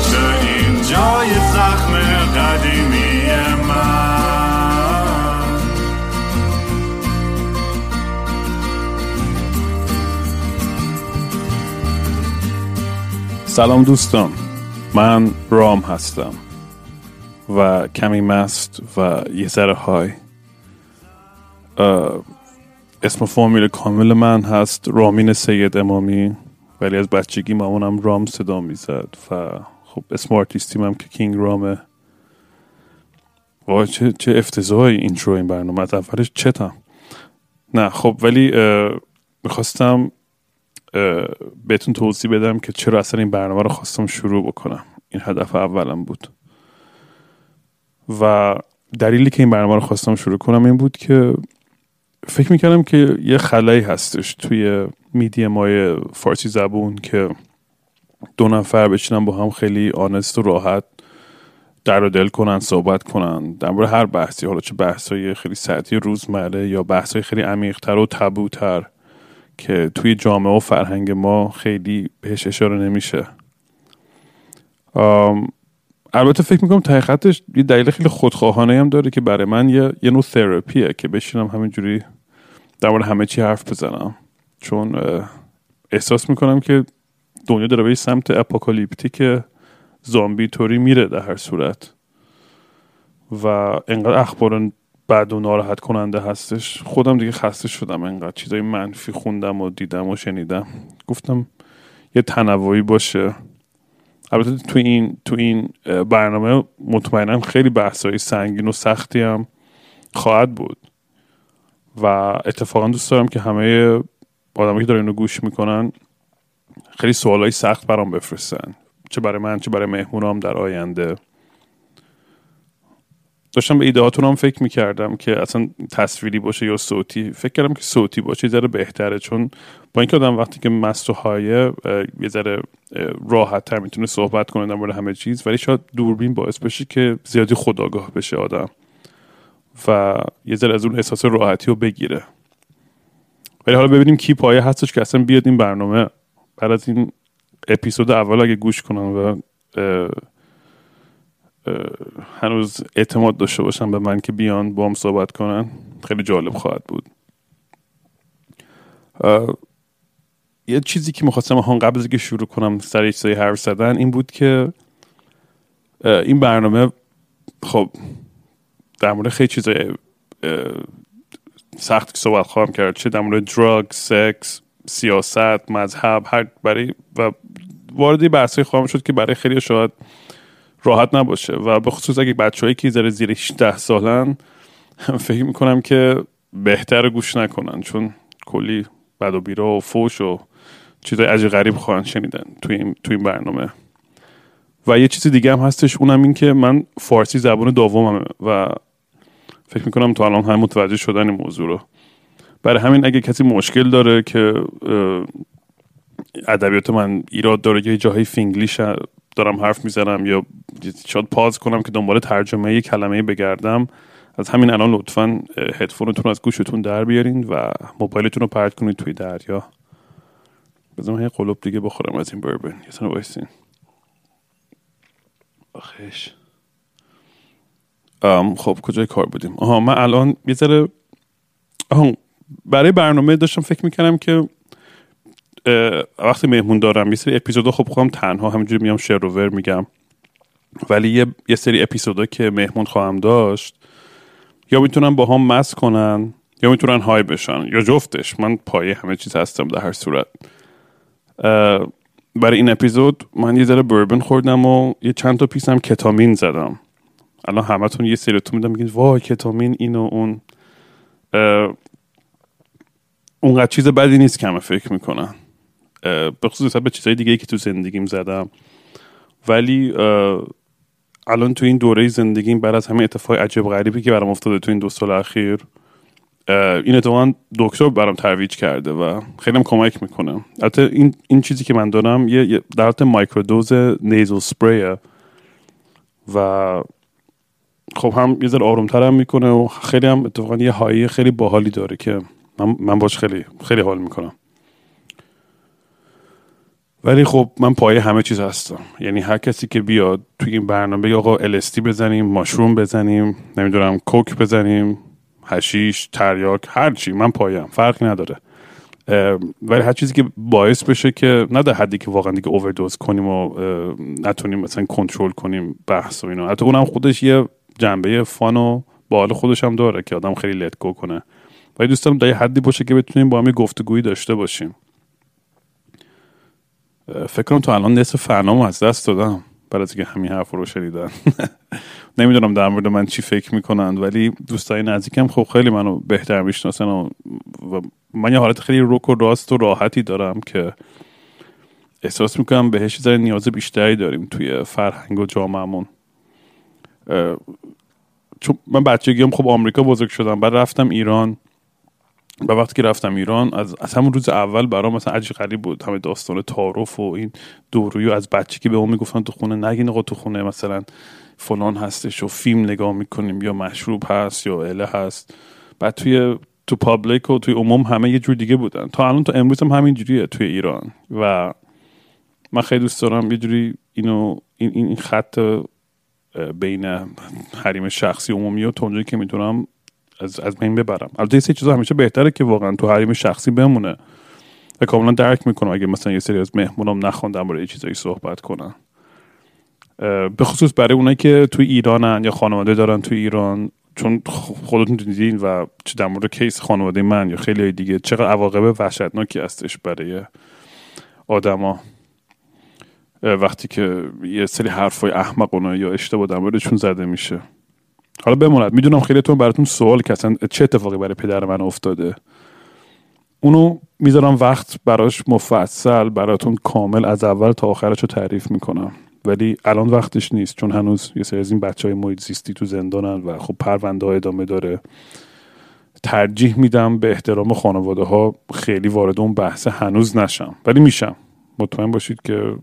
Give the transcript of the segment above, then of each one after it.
خوب بشه این جای زخم قدیمی من. سلام دوستان من رام هستم و کمی مست و یه ذره های. اسم فامیل کامل من هست رامین سید امامی ولی از بچگی مامانم رام صدا می‌زد و خب اسم هم که کینگ رامه وای چه, چه افتضاحی اینترو این برنامه. از اولش چتم. نه خب ولی می‌خواستم بهتون توضیح بدم که چرا اصلا این برنامه رو خواستم شروع بکنم. این هدف اولم بود. و دلیلی که این برنامه رو خواستم شروع کنم این بود که فکر می‌کردم که یه خلایی هستش توی میدیم های فارسی زبون که دو نفر بچینن با هم خیلی آنست و راحت در و دل کنن صحبت کنن. در مورد هر بحثی حالا چه بحثای خیلی سطحی روزمره یا بحثای خیلی عمیقتر و تبوتر که توی جامعه و فرهنگ ما خیلی بهش اشاره نمیشه. البته فکر می‌کنم حقیقتش یه دلیل خیلی خودخواهانه هم داره که برای من یه, یه نوع تراپیه که بشینم همینجوری در مورد همه چی حرف بزنم. چون احساس می‌کنم که دنیا داره به سمت اپوکالیپتیک زامبی طوری میره در هر صورت. و انقدر اخبار بد و ناراحت کننده هستش. خودم دیگه خسته شدم انقدر. چیزای منفی خوندم و دیدم و شنیدم. گفتم یه تنوعی باشه. البته تو این تو این برنامه مطمئنم خیلی بحثای سنگین و سختی هم خواهد بود. و اتفاقا دوست دارم که همه آدمایی که دارن اینو گوش می‌کنن خیلی سوالای سخت برام بفرستن. چه برای من چه برای مهمونام در آینده. داشتم به ایدهاتون هم فکر می‌کردم که اصلا تصویری باشه یا صوتی. فکر کردم که صوتی باشه یه ذره بهتره چون با اینکه آدم وقتی که مست یه ذره راحت تر می‌تونه صحبت کنه در مورد همه چیز ولی شاید دوربین باعث بشه که زیادی خداگاه بشه آدم و یه ذره از اون احساس راحتی رو بگیره. ولی حالا ببینیم کی پایه هستش که اصلا بیاد این برنامه. بعد از این اپیزود اول اگه گوش کنن و اه، اه، هنوز اعتماد داشته باشن به من که بیان با هم صحبت کنن خیلی جالب خواهد بود. یه چیزی که می‌خواستم هان قبل از اینکه شروع کنم سر یه چیزایی حرف زدن این بود که این برنامه خب در مورد خیلی چیزای سخت که صحبت خواهم کرد چه در مورد دراگ، سکس، سیاست، مذهب هر برای و وارد بحثی خواهم شد که برای خیلی شاید راحت نباشه. و به خصوص اگه بچه‌هایی که ذره زیر 18 سالن فکر می‌کنم که بهتر گوش نکنن. چون کلی بد و بیرا و فوش و چیزای عجیب غریب خواهند شنیدن توی این, توی این برنامه. و یه چیز دیگه هم هستش اونم این که من فارسی زبان دوممه و فکر می‌کنم تو الان هم متوجه شدن این موضوع رو. برای همین اگه کسی مشکل داره که ادبیات من ایراد داره یه جاهای فینگلیش دارم حرف می‌زنم یا شاید pause کنم که دنبال ترجمه یه کلمه بگردم از همین الان لطفا هدفونتون از گوشتون در بیارین و موبایلتون رو پرت کنید توی دریا. بذارم یه قلوب دیگه بخورم از این بربن. یه سن وایسین. آخش. خب کجای کار بودیم؟ آها من الان یه ذره برای برنامه داشتم فکر می‌کنم که وقتی مهمون دارم یه سری اپیزودا خب خودم تنها همینجوری میام شعر و ور میگم. ولی یه, یه سری اپیزودا که مهمون خواهم داشت یا می‌تونن با هم مس کنن یا می‌تونن های بشن یا جفتش. من پایه همه چیز هستم در هر صورت. برای این اپیزود من یه ذره بربن خوردم و یه چند تا پیسم کتامین زدم. الان همتون یه سریتون میدم میگین وای کتامین این اون. اونقدر چیز بدی نیست که همه فکر می‌کنن. به خصوص به چیزهای دیگه که تو زندگیم زدم. ولی الان تو این دوره زندگیم بعد از همه اتفاق عجب غریبی که برام افتاده تو این دو سال اخیر این اتفاقا دکتر برام ترویج کرده و خیلی هم کمک می‌کنه. البته این این چیزی که من دارم یه در حالت مایکرودوز نیزل سپریه و خب هم یه ذره آرومتر هم می‌کنه و خیلی هم اتفاقا یه هایی خیلی باحالی داره که من, من باش خیلی خیلی حال می‌کنم. ولی خب من پایه همه چیز هستم. یعنی هر کسی که بیاد توی این برنامه بگه آقا الستی بزنیم ماشروم بزنیم نمی‌دونم کوک بزنیم هشیش تریاک هر چی من پایم فرقی نداره. ولی هر چیزی که باعث بشه که نه در حدی که واقعا دیگه اووردوز کنیم و نتونیم مثلا کنترل کنیم بحث و اینا. حتی اونم خودش یه جنبه فان و حال خودش هم داره که آدم خیلی لت گو کنه. ولی دوستم در حدی باشه که بتونیم با هم گفتگویی داشته باشیم. فکر کنم تو الان نصف فرنامو از دست دادم. بعد از اینکه همین حرف رو شنیدن. نمی‌دونم در مورد من چی فکر می‌کنند ولی دوستای نزدیکم خب خیلی منو بهتر می‌شناسن و, من یه حالت خیلی روک و راست و راحتی دارم که احساس می‌کنم بهش ذره نیاز بیشتری داریم توی فرهنگ و جامعمون چون من بچگیم خب آمریکا بزرگ شدم بعد رفتم ایران. و وقتی که رفتم ایران از, از همون روز اول برام مثلا عجیب غریب بود. همه داستان تعارف و این دورویو از بچه که به اون می‌گفتن تو خونه نگین آقا تو خونه مثلا فلان هستش و فیلم نگاه می‌کنیم یا مشروب هست یا اله هست. بعد توی تو پابلیک و توی عموم همه یه جور دیگه بودن. تا الان تو امروز هم همین جوریه توی ایران. و من خیلی دوست دارم یه جوری اینو این, این خط بین حریم شخصی عمومی و تا که می‌تونم از از بین ببرم. البته سه چیزا همیشه بهتره که واقعا تو حریم شخصی بمونه. و کاملا درک می‌کنم اگه مثلا یه سری از مهمونام نخوان در مورد چیزایی صحبت کنن. به خصوص برای اونایی که توی ایرانن یا خانواده دارن توی ایران چون خودتون دیدین و چه در مورد کیس خانواده من یا خیلی دیگه چقدر عواقب وحشتناکی هستش برای آدما. وقتی که یه سری حرفای احمقانه یا اشتباه در موردشون زده میشه. حالا بماند می‌دونم خیلیتون براتون سوال که اصلا چه اتفاقی برای پدر من افتاده؟ اونو می‌ذارم وقت براش مفصل براتون کامل از اول تا آخرش رو تعریف می‌کنم. ولی الان وقتش نیست چون هنوز یه سری از این بچه های محیط زیستی تو زندانن و خب پرونده ها ادامه داره. ترجیح میدم به احترام خانواده ها خیلی وارد اون بحث هنوز نشم. ولی میشم. مطمئن باشید که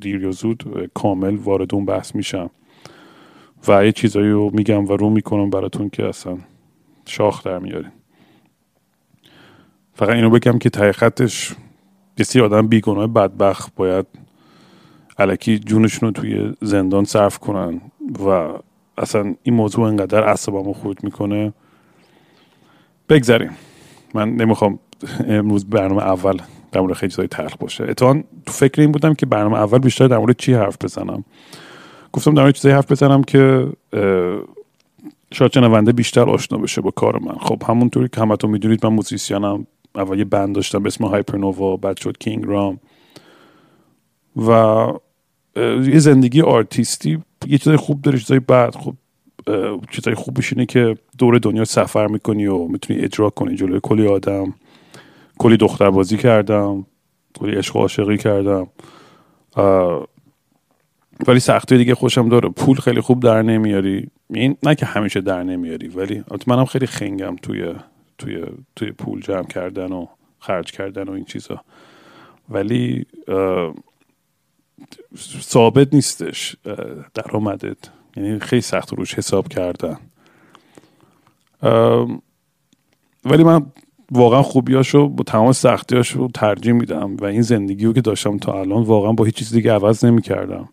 دیر یا زود کامل وارد اون بحث میشم. و یه چیزایی رو میگم و رو می‌کنم براتون که اصلا شاخ در میارین. فقط اینو بگم که تای خطش آدم بیگناه بدبخت. باید علکی جونشون رو توی زندان صرف کنن و اصلا این موضوع انقدر عصبامو خورد می‌کنه. بگذاریم من نمی‌خوام امروز برنامه اول در مورد خیلی چیزای تلخ باشه. اتفاقا تو فکر این بودم که برنامه اول بیشتر در مورد چی حرف بزنم؟ گفتم در چیزایی حرف بزنم که شاید شنونده بیشتر آشنا بشه با کار من. خب همونطوری که همتون می‌دونید من موزیسیانم اول یه بند داشتم به اسم هایپرنووا بعد شد کینگ رام و یه زندگی آرتیستی یه چیزای خوب داره چیزای بد. خب چیزای خوبش اینه که دور دنیا سفر می‌کنی و می‌تونی اجرا کنی. جلوی کلی آدم کلی دختر بازی کردم کلی عشق و عاشقی کردم. ولی سختی دیگه خوشم داره. پول خیلی خوب در نمیاری. این نه که همیشه در نمیاری ولی منم خیلی خنگم توی توی توی پول جمع کردن و خرج کردن و این چیزا. ولی ثابت نیستش درآمدت. یعنی خیلی سخت روش حساب کردن. ولی من واقعا خوبیاشو با تمام سختیاشو ترجیح میدم و این زندگی رو که داشتم تا الان واقعا با هیچ چیز دیگه عوض نمی‌کردم.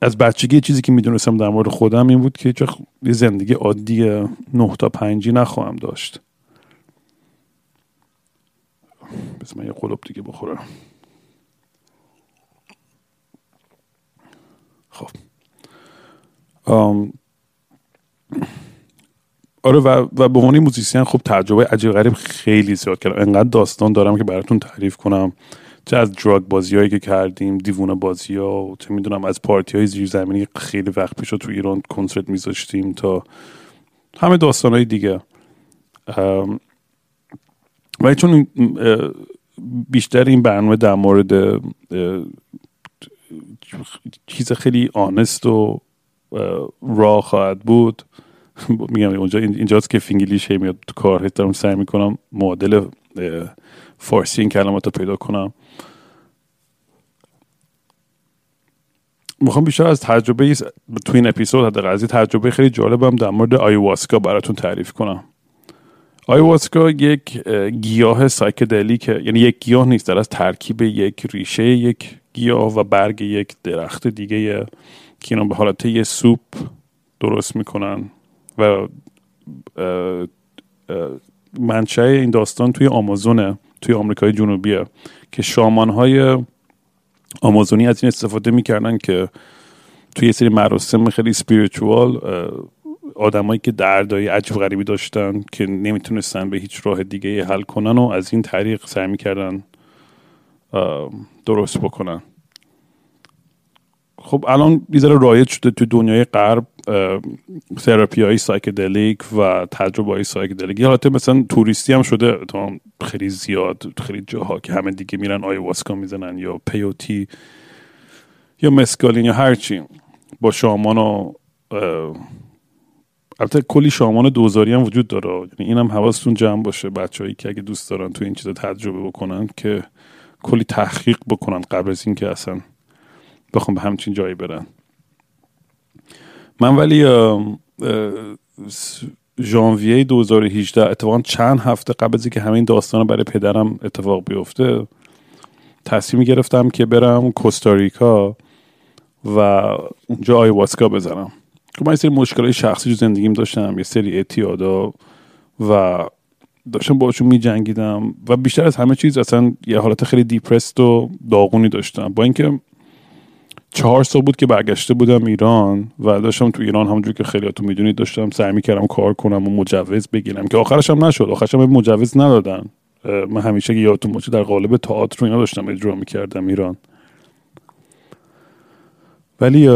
از بچگی چیزی که می‌دونستم در مورد خودم این بود که یه زندگی عادی نه تا پنجی نخواهم داشت. بس من یه قلوب دیگه بخورم. خب. آره و, و به عنوان موزیسین خب تجربه عجیب غریب خیلی زیاد کردم. انقدر داستان دارم که براتون تعریف کنم. چه از دراگ بازی هایی که کردیم دیوونه بازی ها و چه می‌دونم از پارتی های زیر زمینی خیلی وقت پیش تو ایران کنسرت میذاشتیم تا همه داستان های دیگه ولی چون بیشتر این برنامه در مورد چیز خیلی honest و raw خواهد بود. میگم اونجا اینجاست که فینگلیش میاد تو کار دارم سعی می‌کنم معادل فارسی این کلمات رو پیدا کنم. می‌خوام بیشتر از تجربه تو این اپیزود حداقل از تجربه خیلی جالبم در مورد آیواسکا براتون تعریف کنم. آیواسکا یک گیاه psychedelic ه یعنی یک گیاه نیست در از ترکیب یک ریشه یک گیاه و برگ یک درخت دیگه که اینا به حالت یه سوپ درست می‌کنن و منشه این داستان توی آمازونه. توی آمریکای جنوبیه که شامان های آمازونی از این استفاده می‌کردن که توی یه سری مراسم خیلی سپیریچوال آدمایی که دردای عجب غریبی داشتن که نمی‌تونستن به هیچ راه دیگه حل کنن و از این طریق سعی می‌کردن درست بکنن. خب الان یه رایج شده تو دنیای غرب تراپی های psychedelic و تجربه های psychedelic حالت مثلا توریستی هم شده خیلی زیاد خیلی جاها که همه دیگه میرن آیواسکا می‌زنن یا peyote یا مسکالین یا هرچی با شامان و البته کلی شامان دوزاری هم وجود داره. یعنی این هم حواستون جمع باشه بچههایی که اگه دوست دارن تو این چیزا تجربه بکنن که کلی تحقیق بکنن قبل از اینکه اصلا بخوام به همچین جایی برن. من ولی ژانویه 2018 اتفاقا چند هفته قبل از اینکه همین داستان برای پدرم اتفاق بیفته تصمیم گرفتم که برم کوستاریکا و اونجا آیواسکا بزنم. که من یه سری مشکلات شخصی تو زندگیم داشتم یه سری اعتیادا و داشتم باشون می جنگیدم و بیشتر از همه چیز اصلا یه حالت خیلی دیپرست و داغونی داشتم. با اینکه چهار سال بود که برگشته بودم ایران و داشتم تو ایران همونجور که خیلیاتون می‌دونید داشتم سعی می‌کردم کار کنم و مجوز بگیرم که آخرش هم نشد. آخرش هم مجوز ندادن. من همیشه که یادتون باشه در قالب تئاتر اینا داشتم اجرا می‌کردم ایران. ولی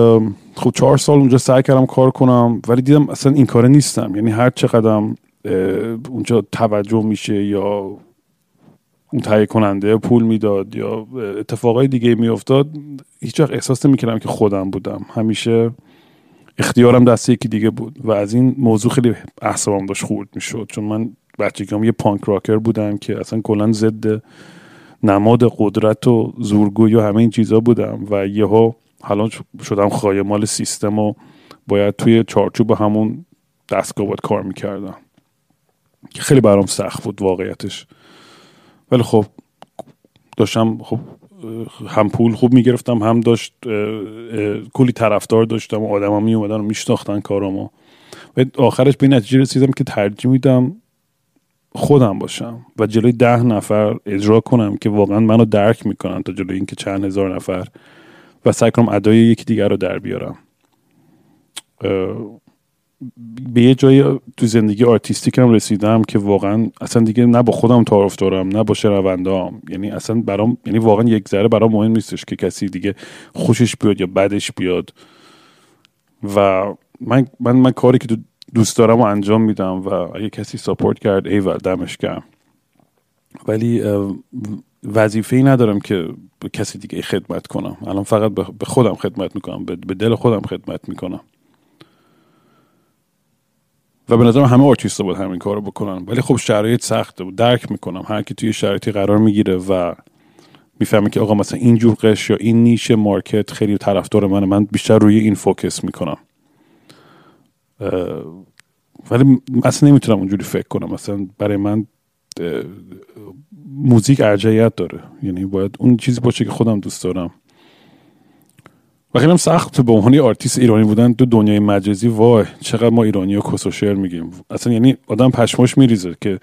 خب چهار سال اونجا سعی کردم کار کنم ولی دیدم اصلا این کاره نیستم. یعنی هر چقدر اونجا توجه میشه یا تهیه کننده پول می‌داد یا اتفاقای دیگه میافتاد هیچ وقت احساس نمی‌کردم که خودم بودم. همیشه اختیارم دست یکی دیگه بود و از این موضوع خیلی اعصابم داشت خورد می‌شد. چون من بچگیام یه پانک راکر بودم که اصلا کلا ضد نماد قدرت و زورگویی و همه این چیزا بودم و یهو حالا شدم خایمال سیستم و باید توی چارچوب همون دستگاه باید کار می‌کردم. که خیلی برام سخت بود واقعیتش. ولی خب داشتم خب هم پول خوب می‌گرفتم هم داشت کلی طرفدار داشتم و آدم می اومدن و میشناختن کارامو. و آخرش به نتیجه رسیدم که ترجیح میدم خودم باشم و جلوی ده نفر اجرا کنم که واقعا منو درک می‌کنن تا جلوی اینکه چند هزار نفر. و سعی کنم ادای یکی دیگر رو در بیارم. به یه جایی تو زندگی artistic م رسیدم که واقعا اصلا دیگه نه با خودم تعارف دارم نه با شنوندام یعنی اصلا برام یعنی واقعا یک ذره برام مهم نیستش که کسی دیگه خوشش بیاد یا بدش بیاد. و من من, من کاری که دوست دارم و انجام میدم و اگه کسی support کرد ایول دمش گرم. ولی وظیفه ای ندارم که به کسی دیگه خدمت کنم. الان فقط به خودم خدمت می‌کنم به دل خودم خدمت می‌کنم. و به نظرم همه آرتیستا باید همین کارو بکنن. ولی خب شرایط سخته و درک می‌کنم. هر کی توی شرایطی قرار می‌گیره و می‌فهمه که آقا مثلا این جور قشر یا این niche market خیلی طرفدار منه من بیشتر روی این focus می‌کنم. ولی اصلا نمی‌تونم اونجوری فکر کنم. مثلا برای من موزیک ارجعیت داره. یعنی باید اون چیزی باشه که خودم دوست دارم. و خیلی سخت به عنوان آرتیست ایرانی بودن تو دنیای مجازی وای چقدر ما ایرانی ها میگیم. اصلا یعنی آدم پشماش میریزه که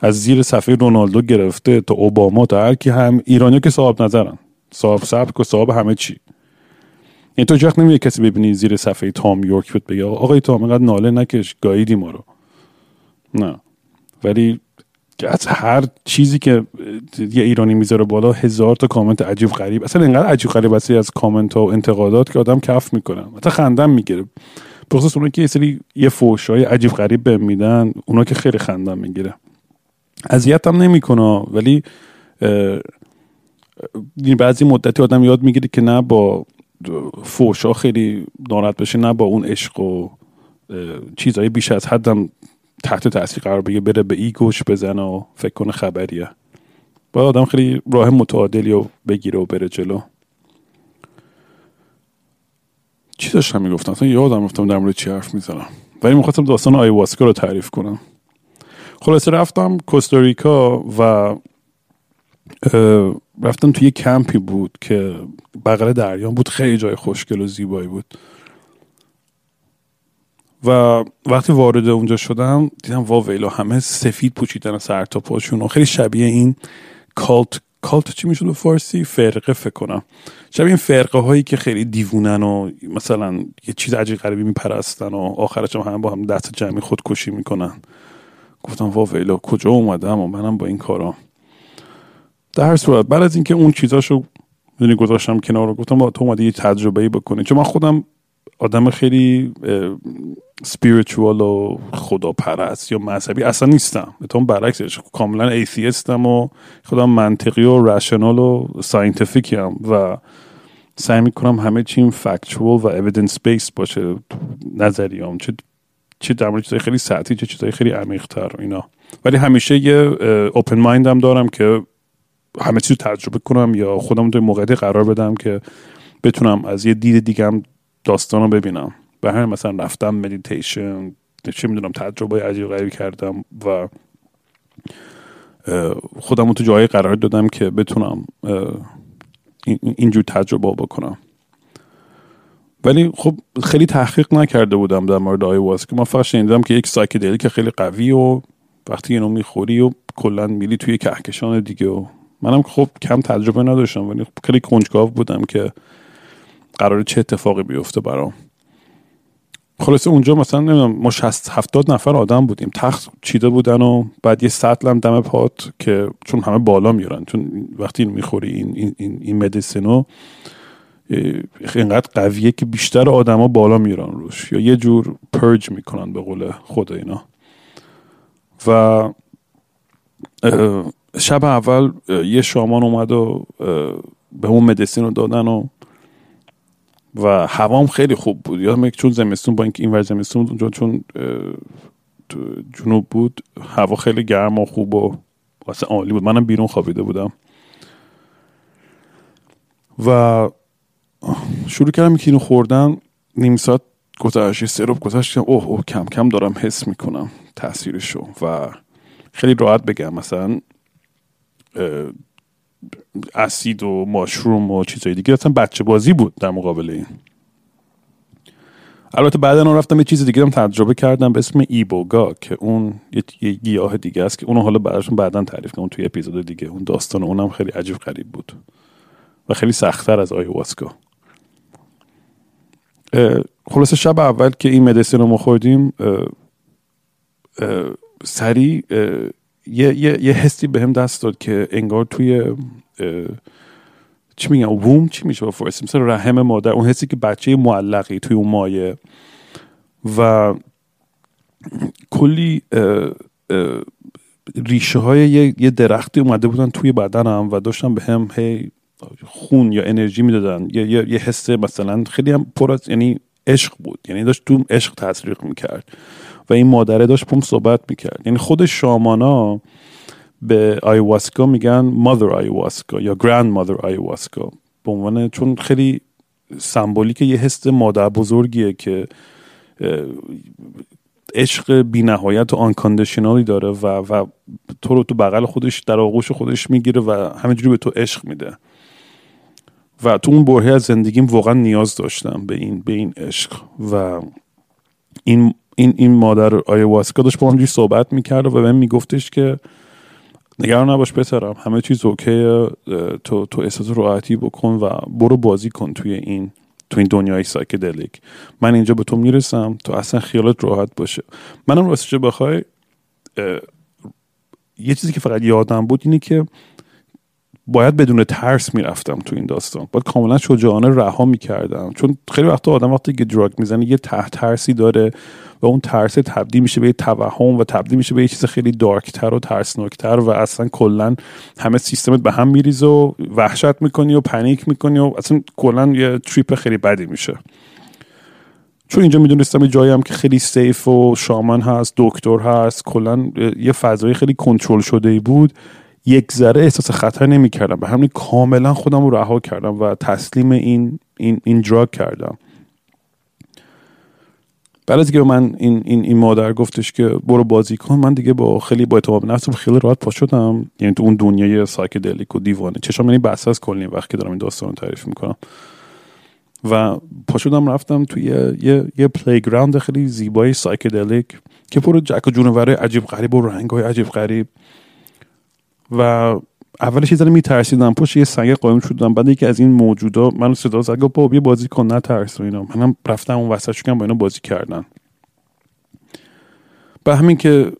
از زیر صفحه رونالدو گرفته تا اوباما تا هر کی هم ایرانی که صاحب نظرن. صاحب سبک و صاحب همه چی. یعنی تو جخت نمیگه کسی ببینی زیر صفحه تام یورک بهت بگه آقای تام اینقدر ناله نکش گاییدی ما رو. نه. ولی از هر چیزی که یه ایرانی می‌ذاره بالا هزار تا کامنت عجیب غریب. اصلا اینقدر عجیب غریب از کامنت ها و انتقادات که آدم کف می‌کنن حتی خندم می‌گیره. بخصوص اونا که یه سری یه فوشای عجیب غریب به میدن اونا که خیلی خندم می‌گیره. اذیت هم نمی‌کنه ولی بعضی مدتی آدم یاد می‌گیره که نه با فوشا خیلی ناراحت بشه نه با اون عشق و چیزهای بیش از حدم تحت تاثیر قرار بگیره بره به ایگوش بزنه و فکر کنه خبریه. باید آدم خیلی راه متعادلی رو بگیره و بره جلو. چی داشتم می‌گفتم؟ اصلا یادم رفتم در مورد چی حرف می‌زنم. ولی می‌خواستم داستان آیواسکا رو تعریف کنم. خلاصه رفتم کوستاریکا و رفتم توی کمپی بود که بغل دریا بود خیلی جای خوشگل و زیبایی بود. و وقتی وارد اونجا شدم دیدم وا ویلا همه سفید پوچیدن سر تا پاشون و خیلی شبیه این کالت کالت چی می‌شد فارسی؟ فرقه فکر کنم. شبیه این فرقه هایی که خیلی دیوونن و مثلا یه چیز عجیب غریبی میپرستن و آخرش هم همه با هم دست جمعی خودکشی می‌کنن. گفتم وا ویلا کجا اومدم و منم با این کارا. در هر صورت بعد از اینکه اون چیزاشو می‌دونی گذاشتم کنار رو گفتم تو اومدی یه تجربه ای بکنی. چون من خودم آدم خیلی spiritual و خداپرست یا مذهبی اصلا نیستم. تو برعکسش کاملا atheist م و خودم منطقی و rational و scientific ی ام و سعی می‌کنم همه چیم factual و evidence based باشه نظریام. چه چه در چیزای خیلی سطحی چه چیزای خیلی عمیق‌تر اینا. ولی همیشه یه اوپن مایندم دارم که همه چیز تجربه کنم یا خودم توی موقعیتی قرار بدم که بتونم از یه دید دیگه هم داستان رو ببینم. به همین مثلا رفتم مدیتیشن چه می‌دونم تجربه عجیب غریبی کردم و خودم تو جایی قرار دادم که بتونم اینجور تجربه بکنم. ولی خب خیلی تحقیق نکرده بودم در مورد که من فقط شنیدم که یک سایکدلی که خیلی قوی و وقتی اینو می‌خوری و کلا میلی توی کهکشان دیگه و منم خب کم تجربه نداشتم ولی خیلی کنجکاو بودم که قرار چه اتفاقی بیفته برام. خلاصه اونجا مثلا نمی‌دونم ما 60 70 نفر آدم بودیم. تخت چیده بودن و بعد یه سطل هم دم پات که چون همه بالا میرن. چون وقتی می‌خوری این این این, مدیسینو اینقدر قویه که بیشتر آدما بالا میرن روش. یا یه جور پرج می‌کنن به قول خود اینا. و شب اول یه شامان اومد و به اون مدیسین رو دادن و و هوام خیلی خوب بود. یادم چون زمستون با اینکه این ور زمستون اونجا چون جنوب بود هوا خیلی گرم و خوب و واسه عالی بود. منم بیرون خوابیده بودم. و شروع کردم که اینو خوردن. نیم ساعت گذشت سروب گذشت. اوه اوه کم کم دارم حس می‌کنم تاثیرشو. و خیلی راحت بگم مثلا اسید و ماشروم و چیزهای دیگه اصلا بچه بازی بود در مقابل این. البته بعدا رفتم یه چیز دیگه هم تجربه کردم به اسم ایبوگا که اون یه گیاه دیگه است که اونو حالا براشون بعدا تعریف کنم توی اپیزود دیگه. اون داستان اونم خیلی عجیب غریب بود و خیلی سختتر از آیواسکا. خلاصه شب اول که این مدیسین رو ما خوردیم سریع یه, یه،, یه حسی بهم دست داد که انگار توی چی میگن ووم چی میشه با فارسی؟ مثل رحم مادر اون حسی که بچه معلقی توی اون مایه. و کلی ریشه های یه،, یه درختی اومده بودن توی بدنم و داشتم به هم هی خون یا انرژی می‌دادن. یه, یه،, یه حس مثلا خیلی هم پر از یعنی عشق بود. یعنی داشت تو عشق تزریق می‌کرد. و این مادره داشت پوم صحبت می‌کرد. یعنی خود شامانا به آیواسکا میگن مادر آیواسکا یا گراند مادر آیواسکا. به عنوان چون خیلی سمبولیک یه حس مادر بزرگیه که عشق بی نهایت و آنکاندیشنالی داره و, و تو رو تو بغل خودش در آغوش خودش می‌گیره و همینجوری به تو عشق میده. و تو اون برهه از زندگیم واقعا نیاز داشتم به این به این عشق. و این این این مادر آیواسکا داشت با همجوری صحبت می‌کرد و به من میگفتش که نگران نباش پسرم همه چیز اوکیه تو تو احساس راحتی بکن و برو بازی کن توی این تو این دنیای psychedelic. من اینجا به تو می‌رسم تو اصلا خیالت راحت باشه. منم راستش بخوای یه چیزی که فقط یادم بود اینه که باید بدون ترس می‌رفتم تو این داستان. باید کاملا شجاعانه رها می‌کردم. چون خیلی وقتا آدم وقتی که drug می‌زنه یه ته ترسی داره و اون ترس تبدیل میشه به یه توهم و تبدیل میشه به یه چیز خیلی dark تر و ترسناکتر و اصلا کلا همه سیستمت به هم میریزه و وحشت می‌کنی و panic می‌کنی و اصلا کلا یه trip خیلی بدی میشه. چون اینجا می‌دونستم یه جایی هم که خیلی safe و شامان هست دکتر هست کلا یه فضای خیلی کنترل شده ای بود. یک ذره احساس خطر نمی‌کردم. به همین کاملا خودم رو رها کردم و تسلیم این این این drug کردم. بعد از که من این, این, این مادر گفتش که برو بازی کن من دیگه با خیلی با اعتماد نفس خیلی راحت پا شدم. یعنی تو اون دنیای psychedelic و دیوانه. چشام یعنی بسته از کلی وقت که دارم این داستان رو تعریف می‌کنم. و پا شدم رفتم توی یه, یه, یه playground خیلی زیبای psychedelic که پر جک و جونوره عجیب غریب و رنگ های عجیب غریب. و اولش یه ذره میترسیدم. پشت یه سنگ قایم شدم. بعد یکی از این موجودا منو صدا زد. گفت بابا بازی کن. نترس و اینا. منم رفتم اون وسط شدم با اینا بازی کردن. به همین که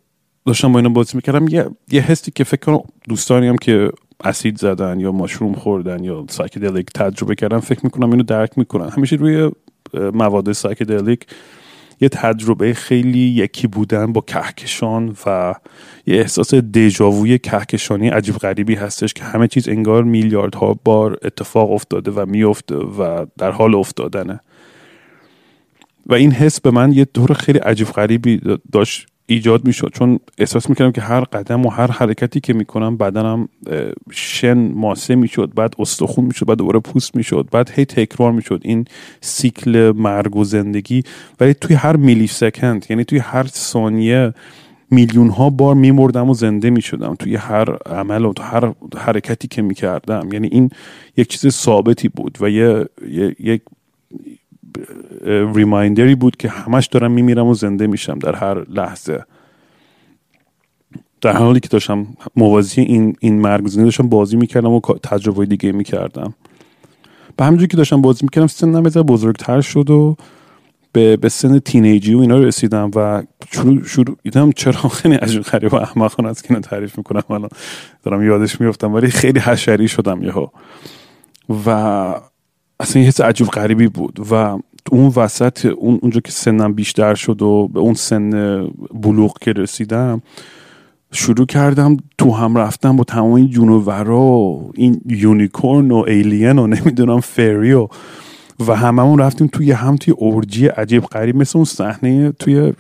داشتم با اینا بازی می‌کردم یه, یه حسی که فکر کنم دوستانی هم که اسید زدن یا mushroom خوردن یا psychedelic تجربه کردن فکر می‌کنم اینو درک می‌کنن. همیشه روی مواد psychedelic یه تجربه خیلی یکی بودن با کهکشان و یه احساس déjà vu ی کهکشانی عجیب غریبی هستش که همه چیز انگار میلیاردها بار اتفاق افتاده و میفته و در حال افتادنه. و این حس به من یه جور خیلی عجیب غریبی داشت. ایجاد می‌شد. چون احساس می‌کردم که هر قدم و هر حرکتی که می‌کنم بدنم شن ماسه می‌شد بعد استخون می‌شد بعد دوباره پوست می‌شد بعد هی تکرار می‌شد این سیکل مرگ و زندگی. ولی توی هر میلی سکند یعنی توی هر ثانیه میلیون ها بار میمردم و زنده می‌شدم توی هر عمل و هر حرکتی که می‌کردم. یعنی این یک چیز ثابتی بود و یه یک ریمایندری بود که همش دارم میمیرم و زنده میشم در هر لحظه. در حالی که داشتم موازی این این مرگ زنده داشتم بازی می‌کردم و تجربه دیگه می‌کردم. به همینجوری که داشتم بازی می‌کردم سنم یه بزرگتر شد و به, به سن تینیجی و اینا رسیدم و شروع شروع دیدم چرا خیلی عجیب غریب و احمقانه است که تعریف می‌کنم. الان دارم یادش میفتم ولی خیلی حشری شدم یهو. و اصلا یه حس عجیب غریبی بود و اون وسط اون اونجا که سنم بیشتر شد و به اون سن بلوغ که رسیدم شروع کردم تو هم رفتم با تمام این جونورا و این unicorn و alien و نمی‌دونم fairy و و هممون رفتیم توی هم توی orgy عجیب غریب مثل اون صحنه توی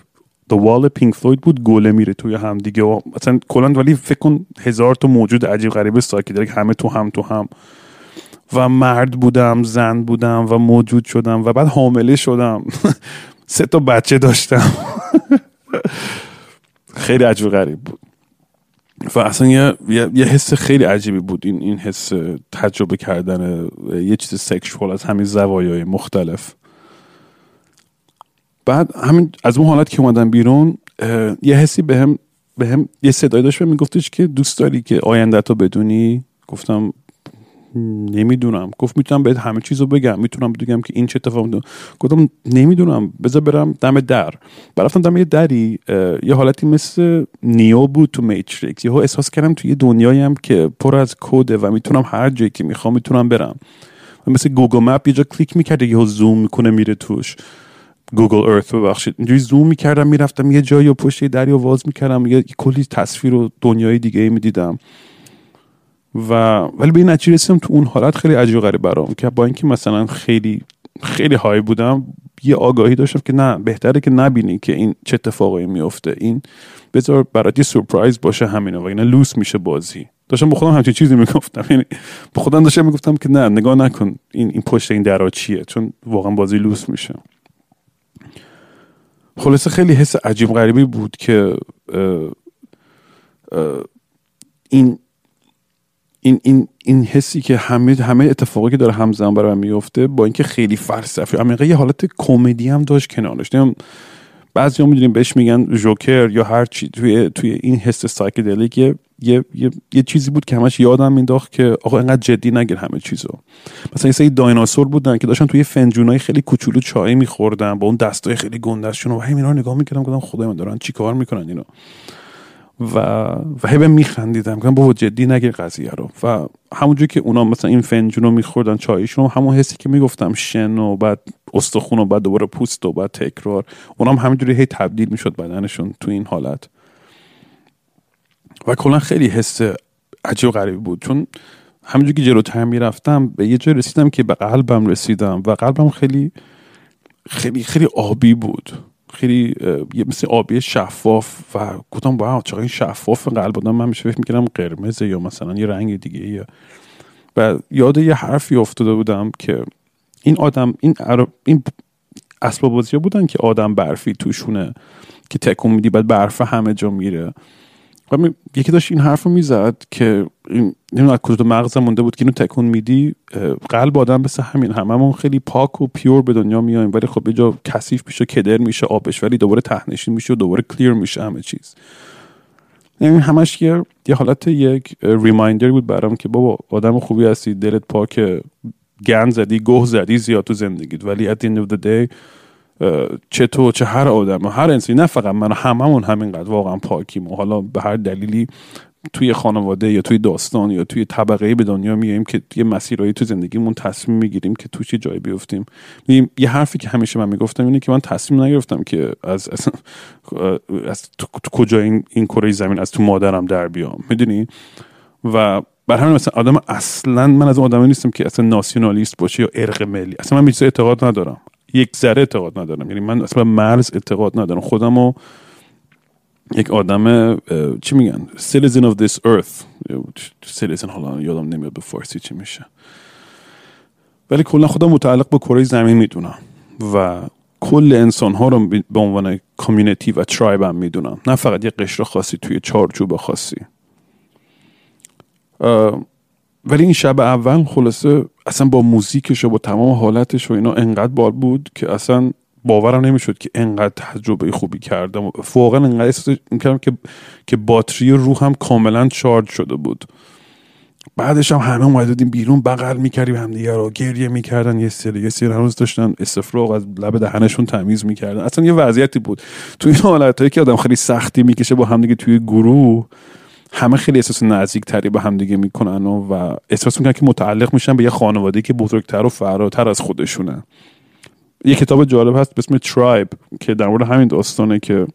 The Wall Pink Floyd بود گله میره توی هم دیگه و مثلا کلا ولی فکر کن هزار تا موجود عجیب غریب ساکی همه تو هم تو هم. و مرد بودم زن بودم و موجود شدم و بعد حامله شدم. سه تا بچه داشتم. خیلی عجیب غریب بود. و اصلا یه, یه،, حس خیلی عجیبی بود این این حس تجربه کردن یه چیز سکشوال از همین زوایای مختلف. بعد همین از اون حالت که اومدم بیرون یه حسی بهم به هم یه صدای داشت به میگفتش که دوست داری که آینده تو بدونی؟ گفتم نمی‌دونم. گفت می‌تونم بهت همه چیز رو بگم. می‌تونم بگم که این چه اتفاق می‌تونم گفتم نمی‌دونم. بذار برم دم در. برفتم دم یه دری. یه حالتی مثل Neo بود تو Matrix. یهو احساس کردم توی یه دنیاییم که پر از کده و می‌تونم هر جایی که می‌خوام می‌تونم برم. و مثل Google Map یه جا کلیک می‌کرده یهو زوم می‌کنه میره توش. Google Earth ببخشید. اینجوری زوم می‌کردم می‌رفتم یه جایی و پشت درو واز می‌کردم. یه کلی تصویر و دنیای دیگه می‌دیدم. و ولی به این نتیجه رسیدم تو اون حالت خیلی عجیب غریب برام که با اینکه مثلا خیلی خیلی های بودم یه آگاهی داشتم که نه بهتره که نبینی که این چه اتفاقایی میفته. این بذار برات یه سورپرایز باشه همینه و اینا لوس میشه بازی. داشتم به خودم همچین چیزی می‌گفتم. یعنی به خودم داشتم می‌گفتم که نه نگاه نکن این این پشت این درا چیه چون واقعا بازی لوس میشه. خلاصه خیلی حس عجیب غریبی بود که این این این این حسی که همه همه اتفاقی که داره همزمان برای من میفته با اینکه خیلی فلسفی. عمیقا یه حالت کمدی هم داشت کنارش. نمیم بعضی هم می‌دونیم بهش میگن joker یا هر چی. توی توی این حس psychedelic یه یه, یه, یه چیزی بود که همش یادم مینداخت که آقا اینقدر جدی نگیر همه چیزو. مثلا یه سری دایناسور بودن که داشتن توی فنجونای خیلی کوچولو چای میخوردن با اون دستای خیلی گندشون و همین رو نگاه می‌کردم گفتم خدای من دارن چیکار می‌کنن اینا و و هی میخندیدم گفتم بابا جدی نگیر قضیه رو. و همونجوری که اونا مثلا این فنجون رو میخوردن چایشون همون حسی که می‌گفتم شن و بعد استخون و بعد دوباره پوست و بعد تکرار اونا هم همینجوری هی تبدیل می‌شد بدنشون تو این حالت. و کلا خیلی حس عجیب غریب بود. چون همینجوری که جلوتر می‌رفتم به یه جای رسیدم که به قلبم رسیدم و قلبم خیلی خیلی خیلی آبی بود. خیلی مثل آبی شفاف و گفتم واو چقدر این شفاف قلب آدم من میشه فکر می‌کردم قرمزه یا مثلا یه رنگ دیگه یا. و یاد یه حرفی افتاده بودم که این آدم این این اسباب بازی بودن که آدم برفی توشونه که تکون میدی بعد برف همه جا میره. و یکی داشت این حرف رو می‌زد که این از کجا مغزم مونده بود که اینو تکون میدی قلب آدم مثل همین هممون خیلی پاک و پیور به دنیا میایم ولی خب یه جا کثیف میشه کدر میشه آبش ولی دوباره تهنشین میشه و دوباره کلیر میشه همه چیز. یعنی همش یه یه حالت یک ریمایندر بود برام که بابا آدم خوبی هستی دلت پاک گند زدی گوه زدی زیاد تو زندگیت. ولی at the end of the day چه تو چه هر آدم هر انسانی نه فقط من هممون همینقدر واقعا پاکیم. و حالا به هر دلیلی توی خانواده یا توی داستان یا توی طبقه به دنیا میاییم که یه مسیرهایی تو زندگیمون تصمیم می‌گیریم که تو چه جایی بیفتیم. یه حرفی که همیشه من می‌گفتم اینه که من تصمیم نگرفتم که از از, از تو, کجا این, این کره زمین از تو مادرم در بیام. می‌دونی؟ و بر همین مثلا آدم اصلا من از آدمی نیستم که اصلا ناسیونالیست باشه یا ارق ملی. اصلا من به اعتقاد ندارم. یک ذره اعتقاد ندارم. یعنی من اصلا مرز اعتقاد ندارم. خودمو یک آدم چی میگن؟ citizen of this earth. citizen حالا یادم نمیاد به فارسی چی میشه. ولی کلا خودم متعلق به کره زمین می‌دونم و کل انسان ها رو به عنوان کامیونیتی و ترایب هم می‌دونم. نه فقط یه قشر خاصی توی چارچوب خاصی. ولی این شب اول خلاصه اصلا با موزیکش و با تمام حالتش و اینا انقدر بال بود که اصلا باورم نمی‌شد که انقدر تجربه خوبی کردم. واقعا انقدر احساس می‌کردم که که باتری روحم کاملا چارج شده بود. بعدش هم همه اومده بیرون بغل می‌کردیم همدیگه رو گریه می‌کردن. یه سری یه سری هنوز داشتن استفراغ از لب دهنشون تمیز می‌کردن. اصلا یه وضعیتی بود. توی این حالتهایی که آدم خیلی سختی می‌کشه با همدیگه توی گروه همه خیلی احساس نزدیک تری به هم دیگه می‌کنن و, و احساس می‌کنن که متعلق میشن به یه خانواده که بزرگتر و فراتر از خودشونه. یه کتاب جالب هست به اسم ترایب که در مورد همین داستانه که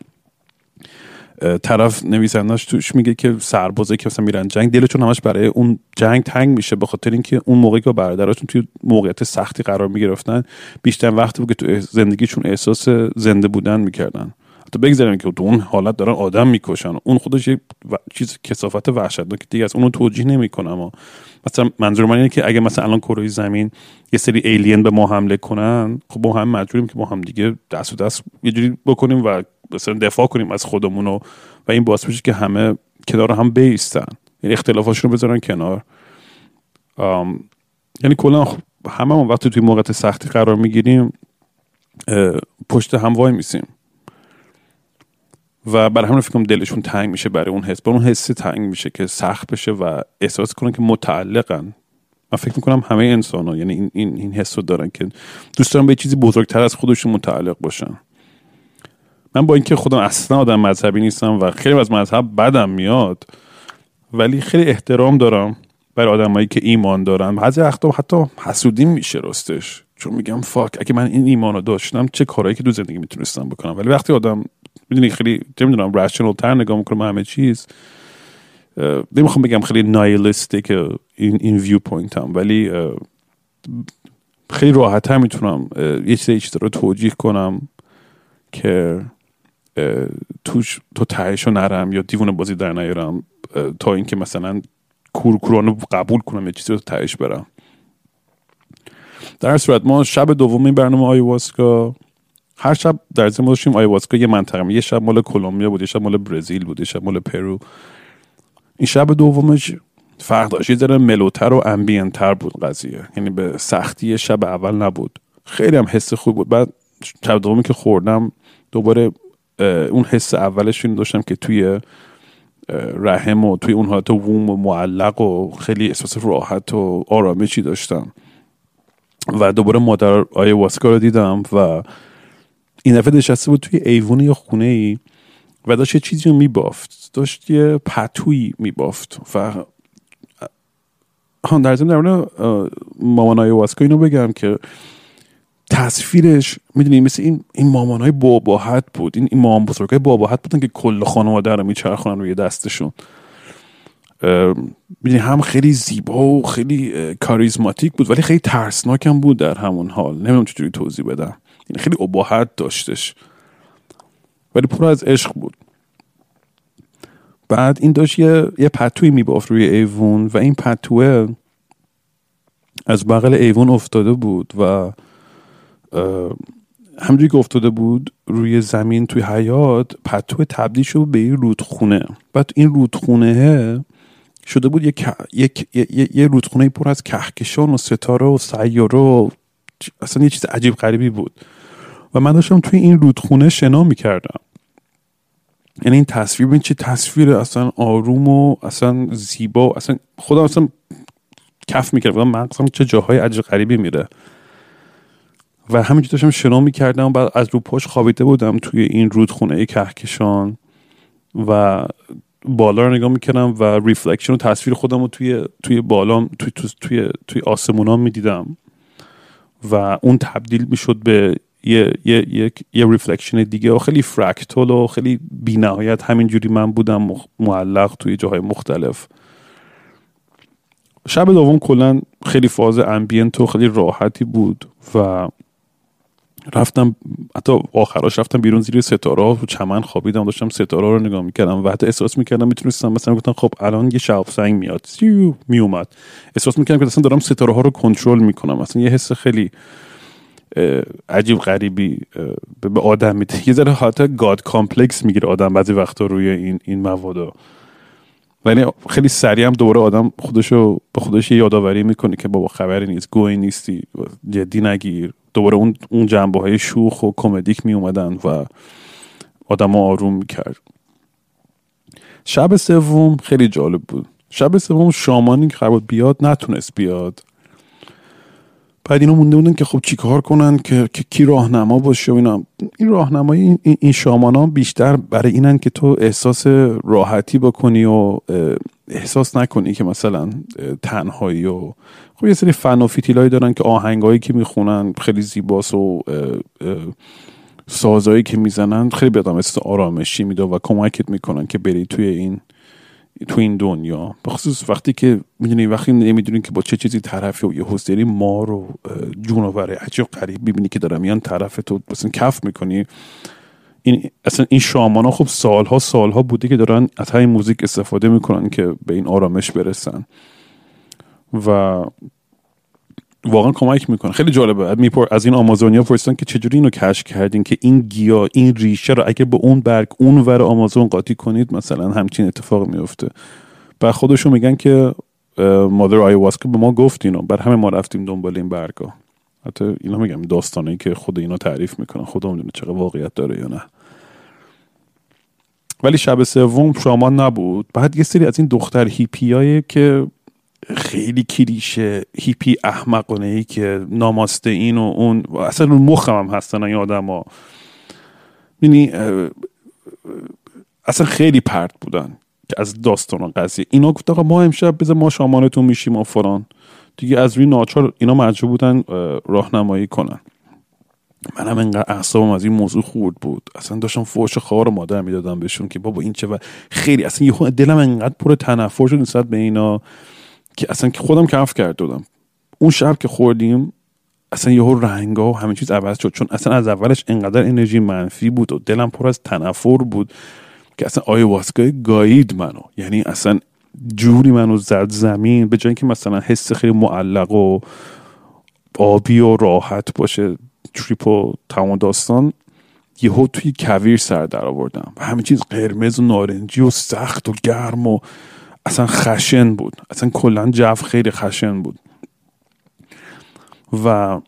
طرف نویسندش توش میگه که سربازه که مثلا میرن جنگ دلشون همش برای اون جنگ تنگ میشه به خاطر اینکه اون موقعی که برادراتون توی موقعیت سختی قرار می‌گرفتن بیشتر وقتی بود که تو زندگیشون احساس زنده بودن می‌کردن. حتی بگذاریم که تو اون حالت دارن آدم می‌کشن. اون خودش یه و... چیز کسافت وحشتناک دیگه از اونو توجیه نمی‌کنم اما. مثلا منظور من اینه که اگه مثلا الان کره زمین یه سری ایلین به ما حمله کنن خب ما هم مجبوریم که ما هم دیگه دست و دست یه جوری بکنیم و مثلا دفاع کنیم از خودمون و, و این باعث میشه که همه کنار هم بیستن. یعنی اختلافاشون رو بذارن کنار. یعنی کلا همه ما وقتی توی موقعیت سختی قرار می‌گیریم پشت هم وای میسیم. و برای همین فکر دلشون تنگ میشه برای اون حس. برای اون حسی تنگ میشه که سخت بشه و احساس کنن که متعلقن. من فکر می‌کنم همه انسان ها یعنی این, این, این حس رو دارن که دوست دارن به چیزی بزرگتر از خودشون متعلق باشن. من با اینکه خودم اصلا آدم مذهبی نیستم و خیلی از مذهب بدم میاد ولی خیلی احترام دارم برای آدمایی که ایمان دارن. بعضی وقتا حتی حسودی میشه راستش. چون میگم fuck اگه من این ایمان رو داشتم چه کارهایی که تو زندگی می‌تونستم بکنم؟ ولی وقتی آدم می‌دونی خیلی نمی‌دونم rational تر نگاه می‌کنم همه چیز. نمی‌خوام بگم خیلی nihilistic این این viewpoint هم ولی خیلی راحت هم می‌تونم یه چیز رو توجیه کنم که توش تو تهشو نرم یا دیوونه بازی در نیارم تا اینکه مثلا کورکورانه قبول کنم یه چیزی رو تهش برم. در صورت ما شب دومی برنامه آیواسکا. هر شب در ضمن داشتیم آیواسکا یه منطقه یه شب مال کلمبیا بود یه شب مال برزیل بود یه شب مال پرو. این شب دومش فرق داشت. یه ذره mellow تر و ambient تر بود قضیه. یعنی به سختی شب اول نبود. خیلی هم حس خوب بود. بعد شب دومی که خوردم دوباره اون حس اولش این داشتم که توی رحم و توی اون حالت ووم و معلق و خیلی احساس راحت و آرامشی داشتم. و دوباره مادر واسکا رو دیدم و این دفعه نشسته بود توی ایوون یا خونه ای و داشت یه چیزی رو میبافت. داشت یه پتویی میبافت و هان در ضمن در مامانای واسکا اینو بگم که تصویرش می‌دونی مثل این این مامانای باباحت بود. این, این مامان بزرگای باباحت بودن که کل خانواده رو میچرخونن روی دستشون. می‌دونی هم خیلی زیبا و خیلی کاریزماتیک بود ولی خیلی ترسناک هم بود در همون حال. نمی‌دونم چجوری توضیح بدم. خیلی اباحت داشتش. ولی پر از عشق بود. بعد این داشت یه, یه پتوی میبافت روی ایوون و این پتوه از بغل ایوون افتاده بود و همجوری که افتاده بود روی زمین توی حیات پتو تبدیل شد به این رودخونه. بعد این رودخونه شده بود یک یک یه رودخونه پر از کهکشان و ستاره و سیاره و اصلا یه چیز عجیب غریبی بود. و من داشتم توی این رودخونه شنا می‌کردم. یعنی این تصویر این چه تصویر اصلا آروم و اصلا زیبا و اصلا خودم اصلا کف می‌کردم مغزم چه جاهای عجیب غریبی میره. و همینجور داشتم شنا می‌کردم بعد از رو پاش خوابیده بودم توی این رودخونه کهکشان و بالا رو نگاه می‌کردم و reflection و تصویر خودم رو توی توی بالام توی توی توی, توی آسمونام می‌دیدم. و اون تبدیل می‌شد به یه یه یه, یه reflection دیگه و خیلی fractal و خیلی بینهایت همینجوری من بودم معلق توی جاهای مختلف. شب دوم کلا خیلی فاز ambient و خیلی راحتی بود و رفتم حتی آخراش رفتم بیرون زیر ستاره ها چمن خوابیدم داشتم ستاره رو نگاه می‌کردم. و حتی احساس می‌کردم می‌تونستم مثلا گفتم خب الان یه شهاب سنگ میاد. میومد. احساس می‌کردم که اصلا دارم ستاره ها رو کنترل می‌کنم. اصلا یه حس خیلی عجیب غریبی به آدم میده. یه ذره حتی god complex می‌گیره آدم بعضی وقتا روی این این مواد ولی خیلی سریع هم دوباره آدم خودشو به خودش یادآوری می‌کنه که بابا خبری نیست گهی نیستی جدی نگیر. دوباره اون اون جنبه های شوخ و comedic می اومدن و آدم آروم می‌کرد. شب سوم خیلی جالب بود. شب سوم شامانی که قرار بیاد نتونست بیاد. بعد اینا مونده بودن که خب چیکار کنن که, کی راهنما باشه و اینا. این راهنمایی این, این شامان ها بیشتر برای اینن که تو احساس راحتی بکنی و احساس نکنی که مثلا تنهایی و خب یه سری فن و فیتیلایی دارن که آهنگایی که می‌خونن خیلی زیباست و سازایی که می‌زنن خیلی به آدم آرامشی میده و کمکت می‌کنن که بری توی این تو این دنیا بخصوص وقتی که می‌دونی وقتی نمی‌دونی که با چه چیزی طرفی و یه حسدری ما رو جونوره عجیب قریب می‌بینی که دارم میان طرف تو مثلا کف می‌کنی. این اصلا این شامان ها خب سالها سالها بوده که دارن از این موزیک استفاده می‌کنن که به این آرامش برسن. و واقعا کمک می‌کنه. خیلی جالبه. میپر از این آمازونیا پرسیدن که چجوری اینو کشف کردین که این گیا این ریشه رو اگه به اون برگ اون ور آمازون قاطی کنید مثلا همچین اتفاق میفته و خودشون میگن که مادر آیواسکا به ما گفت اینو. بر همه ما رفتیم دنبال این برگا. حتی اینا میگم داستانی که خود اینا تعریف می‌کنن. خدا می‌دونه چقدر واقعیت داره یا نه. ولی شب سوم شامان نبود. بعد یه سری از این دختر هیپیایی که خیلی کلیشه هیپی احمقانه ای که ناماسته این و اون. اصلا رو مخم هم هستن این آدم ها اصلا خیلی پرت بودن که از داستان قضیه. اینا گفت آقا ما امشب بذار ما شامانتون میشیم و فران دیگه از روی ناچار اینا مجبور بودن راهنمایی کنن. منم انقدر اعصابم از این موضوع خورد بود. اصلا داشتم فوش خوار و مادر می‌دادم بهشون که بابا این چه و خیلی اصلا یه دلم انقدر پر تنفر شد نسبت به اینا. که اصلا خودم کف کرد دادم اون شب که خوردیم اصلا یهو رنگا و همه چیز عوض شد. چون اصلا از اولش انقدر انرژی منفی بود و دلم پر از تنفر بود که اصلا واسکای گایید منو. یعنی اصلا جوری منو زد زمین به جایی که مثلا حس خیلی معلق و آبی و راحت باشه. تریپ و تمام داستان. یهو توی کویر سر در آوردم و همه چیز قرمز و نارنجی و سخت و گرم و اصلا خشن بود. اصلا کلا جو خیلی خشن بود. و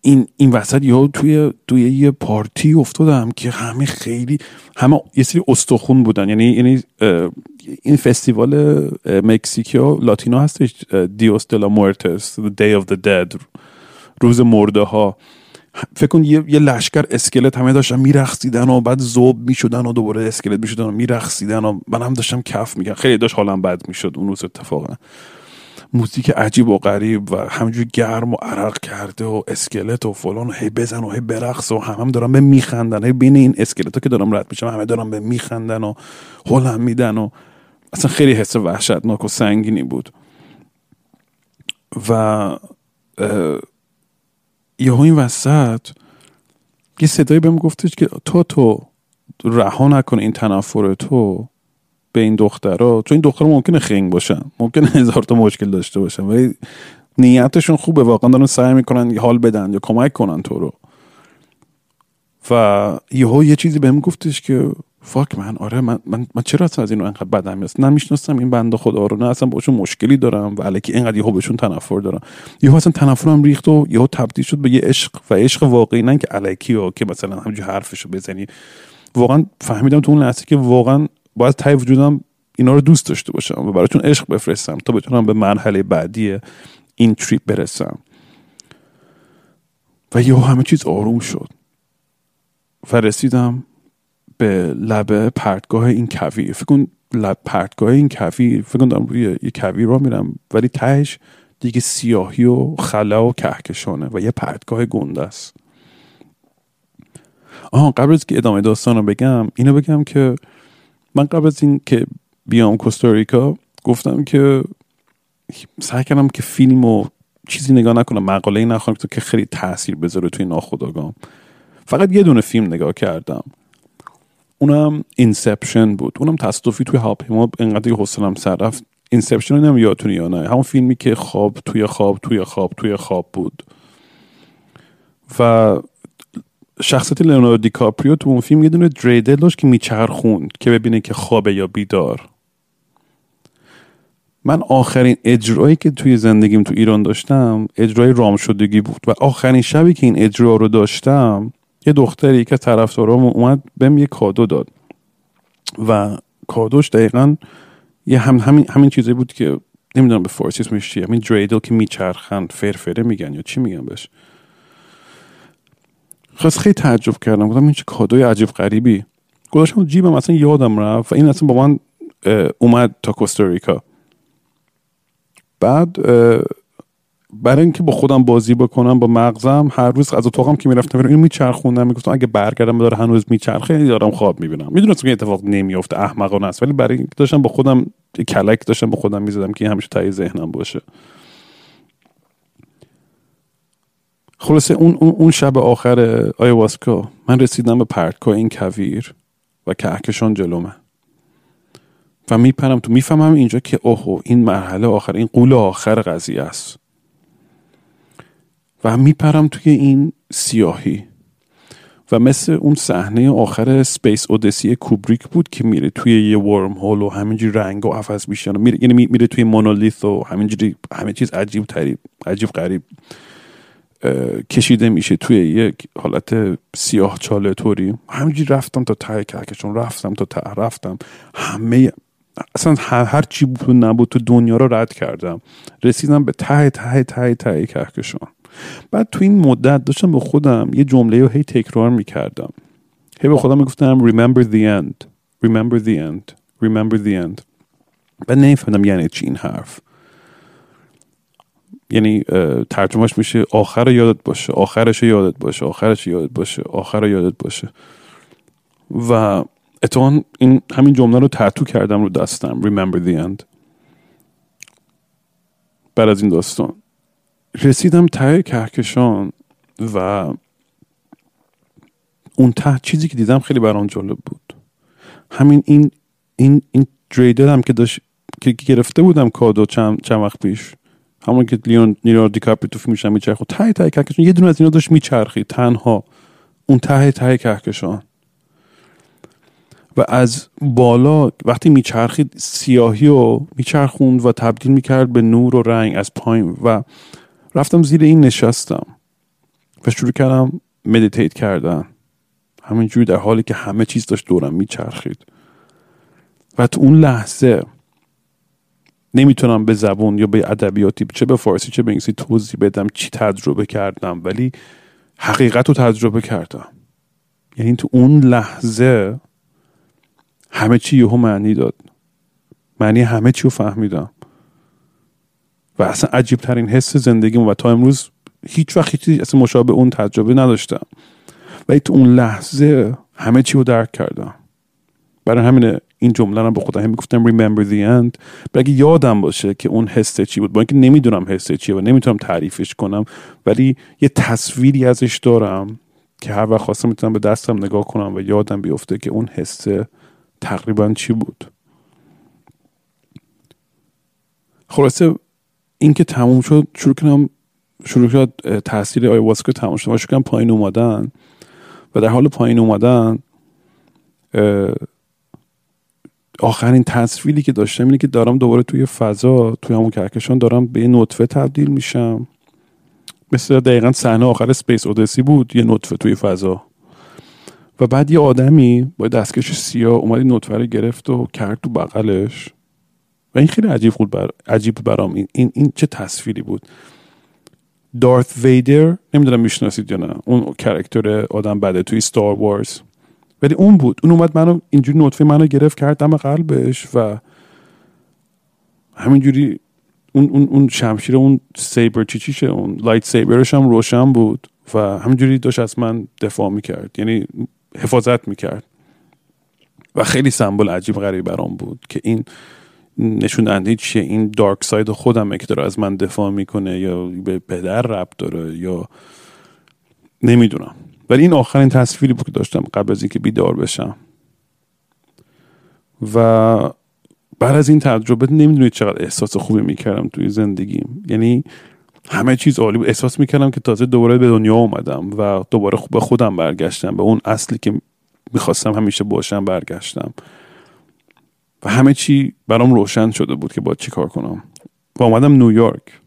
این این وسط یا توی توی یه پارتی افتادم که همه خیلی همه یه سری استخون بودن. یعنی یعنی این فستیوال مکزیکو لاتینو هستش دیوس دلا مورتس Day of the Dead روز مرده ها. فکر کن یه, یه لشکر اسکلت همه داشتن میرخصیدن و بعد زوب می‌شدن و دوباره اسکلت می‌شدن و میرخصیدن و من هم داشتم کف میگن خیلی داشت حالم بد می‌شد اون روز اتفاقا. موزیک عجیب و غریب و همجور گرم و عرق کرده و اسکلت و فلان و هی بزن و هی برقص و همه هم دارن به میخندن. هی بین این اسکلت ها که دارم رد میشم همه دارن به میخندن و هلم میدن و اصلا خیلی حس وحشتناک و سنگینی بود. و یهو این وسط یه صدایی بهم گفتش که تو تو رها نکن این تنفر تو به این دخترها چون این دخترها ممکنه خنگ باشن. ممکنه هزار تا مشکل داشته باشن. ولی نیتشون خوبه. واقعا دارن سعی می‌کنن حال بدن یا کمک کنن تو رو. و یهو یه چیزی بهم گفتش که فاک من آره من, من, من چرا از اینو انقدر بدم میاد نمی‌شناسم این بنده خدا رو نه اصلا باشون مشکلی دارم و الکی اینقدر یهو بهشون تنفر دارم. یهو اصلا تنفرم ریخت و یهو تبدیل شد به یه عشق و عشق واقعی نه که الکی و که مثلا همینجور حرفشو بزنی. واقعا فهمیدم تو اون لحظه که واقعا باید تای وجودم اینا رو دوست داشته باشم و براتون عشق بفرستم تا بتونم به مرحله بعدی این تریپ برسم. و یهو همه چیز آروم شد و رسیدم به لبه پرتگاه این کویر فکر کن لب پرتگاه این کویر فکر کن دارم روی یه کویر را میرم ولی تهش دیگه سیاهی و خلا و کهکشانه و یه پرتگاه گنده است. آها قبل از که ادامه داستان رو بگم اینو بگم که من قبل از این که بیام کوستاریکا گفتم که سعی کردم که فیلم و چیزی نگاه نکنم مقاله نخونم که خیلی تاثیر بذاره توی ناخودآگاهم. فقط یه دونه فیلم نگاه کردم. اونم Inception بود. اونم تصادفی توی هواپیما انقدر حوصلم سر رفت. Inception نمی‌دونم یادتونی یا نه. همون فیلمی که خواب توی خواب توی خواب توی خواب بود. و شخصیت لئوناردو دیکاپریو تو اون فیلم یه دونه دریدل داشت که میچرخوند که ببینه که خوابه یا بیدار. من آخرین اجرایی که توی زندگیم تو ایران داشتم اجرای رام شدگی بود. و آخرین شبی که این اجرا رو داشتم یه دختری که طرفدارام اومد بهم یه کادو داد. و کادوش دقیقا یه هم همین همین چیزی بود که نمی‌دونم به فارسی اسمش چیه. همین دریدل که میچرخن فرفره میگن یا چی میگن بهش. خواست خیلی تعجب کردم. گفتم این چه کادوی عجیب غریبی. گذاشتم جیبم اصلا یادم رفت. و این اصلا با من اومد تا کوستاریکا. بعد برای اینکه با خودم بازی بکنم با مغزم هر روز از اتاقم که می‌رفتم اینو میچرخوندم می‌گفتم اگه برگردم داره هنوز میچرخه دارم خواب می‌بینم. می‌دونستم که اتفاق نمیافته احمقانه است ولی برای اینکه داشتم با خودم کلک داشتم با خودم می‌زدم که همیشه تای ذهنم باشه. خلاصه اون, اون, شب آخر آیواسکا من رسیدم به پرتگاه این کویر و کهکشان جلومه و میپرم تو می‌فهمم اینجا که اوهو این مرحله آخر این غول آخر قضیه است. و میپرم توی این سیاهی. و مثل اون صحنه آخر Space Odyssey کوبریک بود که میره توی یه wormhole و همینجوری رنگ و عوض میشن میره یعنی میره توی monolith و همینجوری همه چیز عجیب غریب عجیب غریب کشیده میشه توی یک حالت سیاه چاله طوری. همینجوری رفتم تا ته کهکشان رفتم تا ته رفتم. همه اصلا هر چی بود نبود تو دنیا رو رد کردم. رسیدم به ته ته ته ته کهکشان. بعد تو این مدت داشتم به خودم یه جمله رو هی تکرار می‌کردم. هی به خودم می‌گفتم remember the end. Remember the end. Remember the end. بعد نمی‌فهمم یعنی چی این حرف. یعنی ترجمهش میشه آخر یادت باشه آخرش یادت باشه آخرش یادت باشه آخر یادت باشه. و اتفاقا این همین جمله رو تحتو کردم رو دستم. Remember the end. بعد از این داستان. رسیدم ته کهکشان و اون ته چیزی که دیدم خیلی برام جالب بود. همین این این این dreidel هم که داشت که گرفته بودم کادو چند, چند وقت پیش. همون که لئوناردو دیکاپریو تو فیلمش هم میچرخه. ته ته کهکشان. یه دونه از اینا داشت میچرخید. تنها. اون ته ته کهکشان. و از بالا وقتی میچرخید سیاهی و میچرخوند و تبدیل می‌کرد به نور و رنگ از پایین و رفتم زیر این نشستم و شروع کردم meditate کردن. همینجوری در حالی که همه چیز داشت دورم میچرخید. و تو اون لحظه نمی‌تونم به زبون یا به ادبیاتی چه به فارسی چه به انگلیسی توضیح بدم چی تجربه کردم ولی حقیقت رو تجربه کردم. یعنی تو اون لحظه همه چی یهو معنی داد. معنی همه چی رو فهمیدم. و اصلا عجیب ترین حس زندگیم و تا امروز هیچ وقت هیچ اصلا مشابه اون تجربه نداشتم. ولی تو اون لحظه همه چی رو درک کردم. برای همین این جمله رو به خودم هم می‌گفتم remember the end. بگه یادم باشه که اون حس چی بود. با اینکه نمی‌دونم حس چیه و نمی‌تونم تعریفش کنم ولی یه تصویری ازش دارم که هر وقت خواستم می‌تونم به دستم نگاه کنم و یادم بیفته که اون حس تقریبا چی بود. خلاصه این که تموم شد شروع کنم شروع شد تاثیر آیواسکا تموم شد. و شروع کنم پایین اومدن و در حال پایین اومدن آخرین تصویری که داشتم اینه که دارم دوباره توی فضا توی همون کهکشان دارم به یه نطفه تبدیل میشم. مثل دقیقا صحنه آخر سپیس اودسی بود یه نطفه توی فضا. و بعد یه آدمی با دستکش سیاه اومد این نطفه رو گرفت و کرد تو بغلش. و این خیلی عجیب بود بر... عجیب برام. این, این این چه تصویری بود. Darth Vader نمی‌دونم می‌شناسید یا نه. اون character آدم بده توی Star Wars ولی اون بود. اون اومد منو اینجوری نطفه منو گرفت کرد دم قلبش و همینجوری اون اون اون شمشیر اون saber چی چیشه اون lightsaber ش هم روشن بود و همینجوری داشت از من دفاع می‌کرد. یعنی حفاظت می‌کرد. و خیلی سمبل عجیب غریب برام بود که این نشون دهنده چیه این دارک ساید خودمه که داره از من دفاع می‌کنه یا به پدر رب داره یا نمی‌دونم. ولی این آخرین تصویری بود که داشتم قبل از اینکه بیدار بشم. و بعد از این تجربه نمی‌دونید چقدر احساس خوبی می‌کردم توی زندگیم. یعنی همه چیز عالی بود. احساس می‌کردم که تازه دوباره به دنیا اومدم و دوباره به خودم برگشتم به اون اصلی که می‌خواستم همیشه باشم برگشتم. و همه چی برام روشن شده بود که باید چی کار کنم. و اومدم نیویورک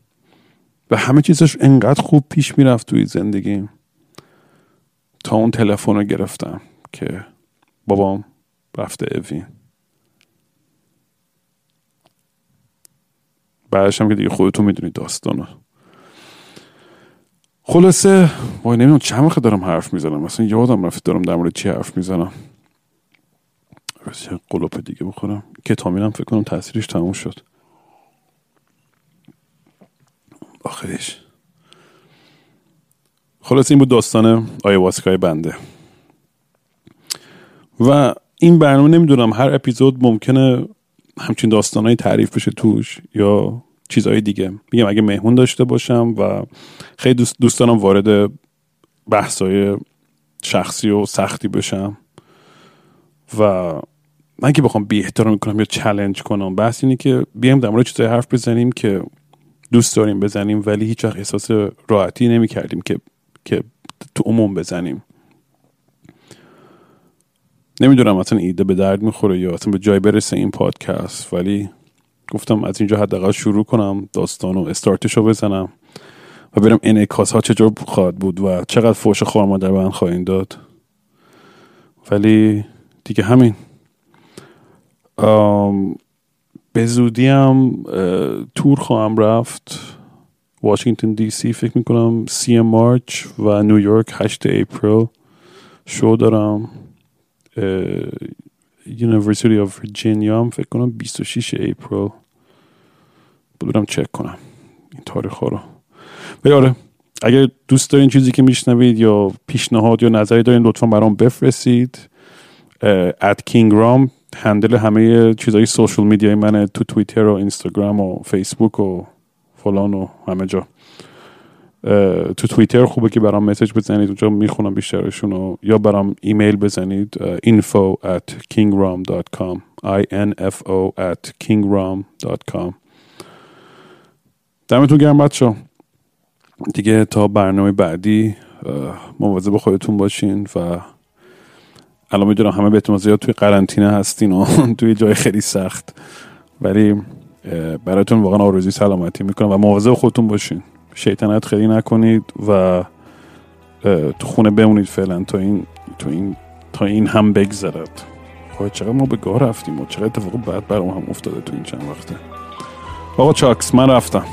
و همه چیزش انقدر خوب پیش می‌رفت توی زندگیم تا اون تلفن رو گرفتم که بابام رفته اوین بعدش هم که دیگه خودتون می‌دونید داستانو. خلاصه وای نمی‌دونم چند وقت دارم حرف می‌زنم. مثلا یادم رفت دارم در مورد چی حرف می‌زنم. یه قلوپ دیگه بخورم. کتامین فکر کنم تاثیرش تموم شد. آخرش خلاص این بود داستان آیواسکای بنده. و این برنامه نمی‌دونم هر اپیزود ممکنه همچین داستانهایی تعریف بشه توش یا چیزهای دیگه. میگم اگه مهمون داشته باشم و خیلی دوست دوستانم وارد بحثای شخصی و سختی بشم و من که بخوام بی احترام کنم یا چلنج کنم بحث اینه که بیایم در مورد چیزای حرف بزنیم که دوست داریم بزنیم ولی هیچ وقت احساس راحتی نمی کردیم که که تو عموم بزنیم. نمی‌دونم اصلا ایده به درد می‌خوره یا اصلا به جای برسه این پادکست ولی گفتم از اینجا حداقل شروع کنم داستان و استارتش رو بزنم و برم انعکاس ها چجور خواهد بود و چقدر فوش خوار مادر به من خواهیم داد. ولی دیگه همین. به زودی هم تور خواهم رفت. واشنگتن دی سی فکر می‌کنم سی مارچ و نیویورک 8 اپریل شو دارم. University of Virginia هم فکر کنم 26 April. برم چک کنم این تاریخ ها رو. ولی آره اگر دوست دارین چیزی که میشنوید یا پیشنهاد یا نظری دارین لطفا برام بفرستید. at King Raam handle همه چیزهای social media ی من تو توییتر و اینستاگرام و فیسبوک و فلان و همه جا. تو توییتر خوبه که برام message بزنید اونجا می‌خونم بیشترشون و یا برام ایمیل بزنید info at kingram.com i n f o at kingram.com دمتون گرم بچه دیگه تا برنامه بعدی مواظب خودتون باشین و الان می‌دونم همه بهتون زیاد توی قرنطینه هستین و توی جای خیلی سخت. ولی براتون واقعا آرزوی سلامتی می‌کنم و مواظب خودتون باشین. شیطنت خیلی نکنید و تو خونه بمونید فعلا تا این تو این تا این هم بگذرد. خواهد چقدر ما به گاه رفتیم و چقدر اتفاق بعد برام هم افتاده تو این چند وقته. آقا چاکس من رفتم.